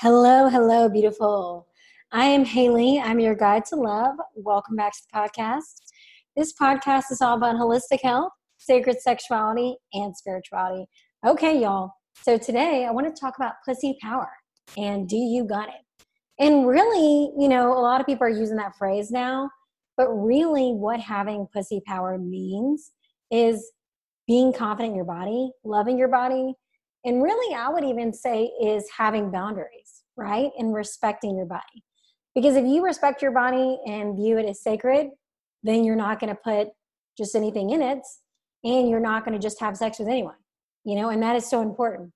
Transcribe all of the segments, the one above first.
Hello, hello, beautiful. I am Haley. I'm your guide to love. Welcome back to the podcast. This podcast is all about holistic health, sacred sexuality, and spirituality. Okay, y'all. So today I want to talk about pussy power and do you got it? And really, you know, a lot of people are using that phrase now, but really what having pussy power means is being confident in your body, loving your body, and really, I would even say is having boundaries, right? And respecting your body. Because if you respect your body and view it as sacred, then you're not going to put just anything in it and you're not going to just have sex with anyone, you know, and that is so important.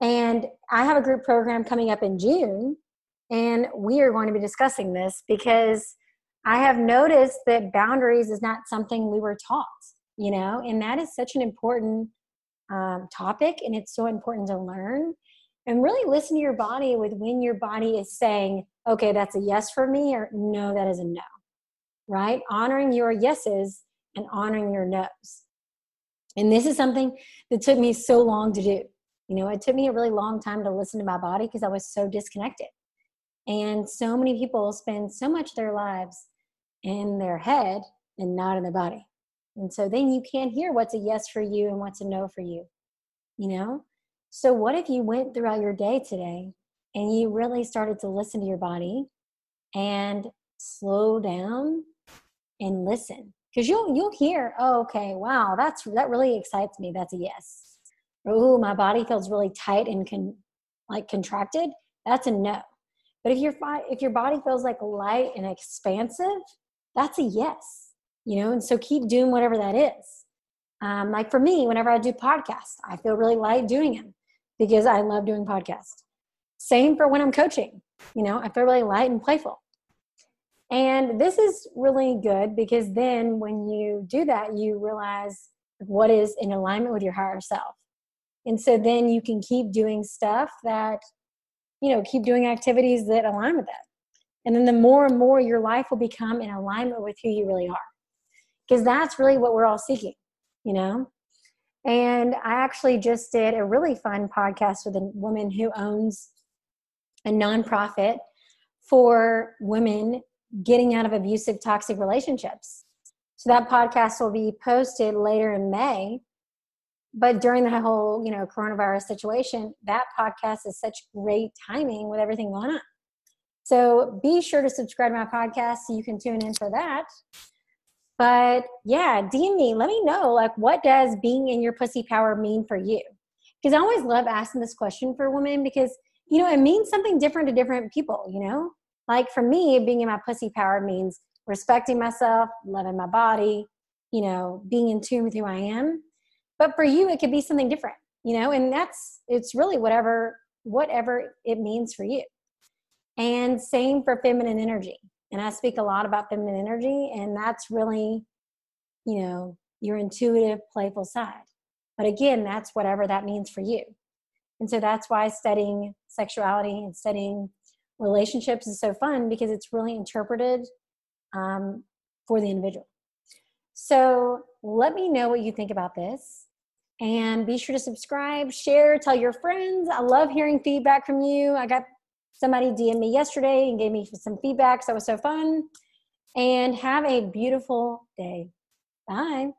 And I have a group program coming up in June, and we are going to be discussing this because I have noticed that boundaries is not something we were taught, you know, and that is such an important um, topic and it's so important to learn and really listen to your body with when your body is saying okay that's a yes for me or no that is a no right? Honoring your yeses and honoring your no's. And this is something that took me so long to do. You know it took me a really long time to listen to my body because i was so disconnected. And so many people spend so much of their lives in their head and not in their body and so then you can't hear what's a yes for you and what's a no for you, you know? So, what if you went throughout your day today and you really started to listen to your body and slow down and listen? Because you'll you'll hear, oh, okay, wow, that's that really excites me. That's a yes. Oh, my body feels really tight and con, like contracted. That's a no. But if your if your body feels like light and expansive, that's a yes you know and so keep doing whatever that is. Um, like for me whenever i do podcasts i feel really light doing them because i love doing podcasts. Same for when i'm coaching you know i feel really light and playful. And this is really good because then when you do that you realize what is in alignment with your higher self. And so then you can keep doing stuff that you know keep doing activities that align with that. And then the more and more your life will become in alignment with who you really are because that's really what we're all seeking, you know? And I actually just did a really fun podcast with a woman who owns a nonprofit for women getting out of abusive, toxic relationships. So that podcast will be posted later in May. But during the whole, you know, coronavirus situation, that podcast is such great timing with everything going on. So be sure to subscribe to my podcast so you can tune in for that. But yeah, DM me. Let me know, like, what does being in your pussy power mean for you? Because I always love asking this question for women because, you know, it means something different to different people, you know? Like for me, being in my pussy power means respecting myself, loving my body, you know, being in tune with who I am. But for you, it could be something different, you know, and that's, it's really whatever, whatever it means for you. And same for feminine energy and I speak a lot about feminine energy, and that's really, you know, your intuitive, playful side. But again, that's whatever that means for you. And so that's why studying sexuality and studying relationships is so fun because it's really interpreted um, for the individual. So let me know what you think about this. And be sure to subscribe, share, tell your friends. I love hearing feedback from you. I got somebody DM'd me yesterday and gave me some feedback. So it was so fun. And have a beautiful day. Bye.